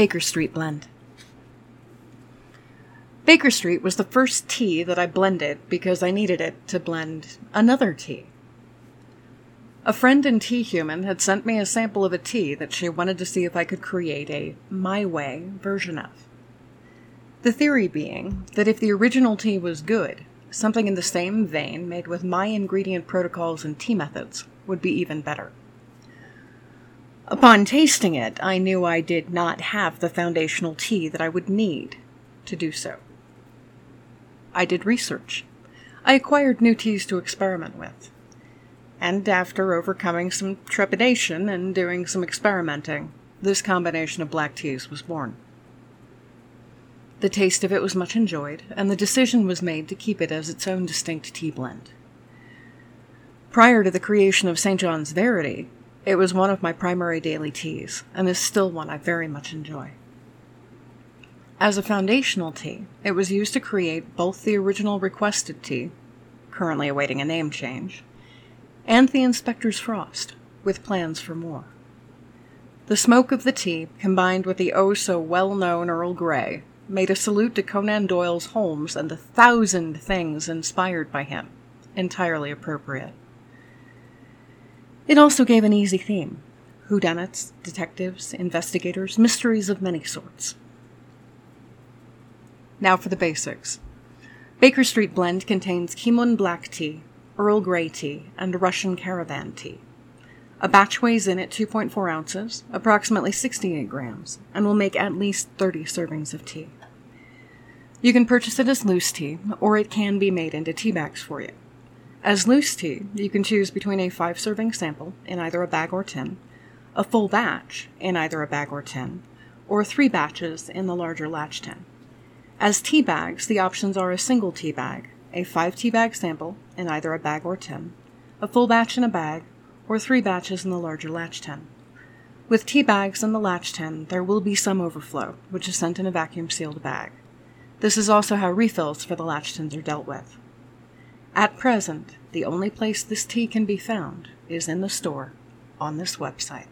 Baker Street Blend. Baker Street was the first tea that I blended because I needed it to blend another tea. A friend in Tea Human had sent me a sample of a tea that she wanted to see if I could create a my way version of. The theory being that if the original tea was good, something in the same vein made with my ingredient protocols and tea methods would be even better. Upon tasting it, I knew I did not have the foundational tea that I would need to do so. I did research. I acquired new teas to experiment with. And after overcoming some trepidation and doing some experimenting, this combination of black teas was born. The taste of it was much enjoyed, and the decision was made to keep it as its own distinct tea blend. Prior to the creation of St. John's Verity, it was one of my primary daily teas, and is still one I very much enjoy. As a foundational tea, it was used to create both the original requested tea, currently awaiting a name change, and the Inspector's Frost, with plans for more. The smoke of the tea, combined with the oh so well known Earl Grey, made a salute to Conan Doyle's Holmes and the thousand things inspired by him entirely appropriate. It also gave an easy theme whodunits, detectives, investigators, mysteries of many sorts. Now for the basics. Baker Street Blend contains Keemun black tea, Earl Grey tea, and Russian caravan tea. A batch weighs in at 2.4 ounces, approximately 68 grams, and will make at least 30 servings of tea. You can purchase it as loose tea, or it can be made into tea bags for you. As loose tea, you can choose between a 5 serving sample in either a bag or tin, a full batch in either a bag or tin, or three batches in the larger latch tin. As tea bags, the options are a single tea bag, a 5 tea bag sample in either a bag or tin, a full batch in a bag, or three batches in the larger latch tin. With tea bags in the latch tin, there will be some overflow, which is sent in a vacuum sealed bag. This is also how refills for the latch tins are dealt with. At present, the only place this tea can be found is in the store on this website.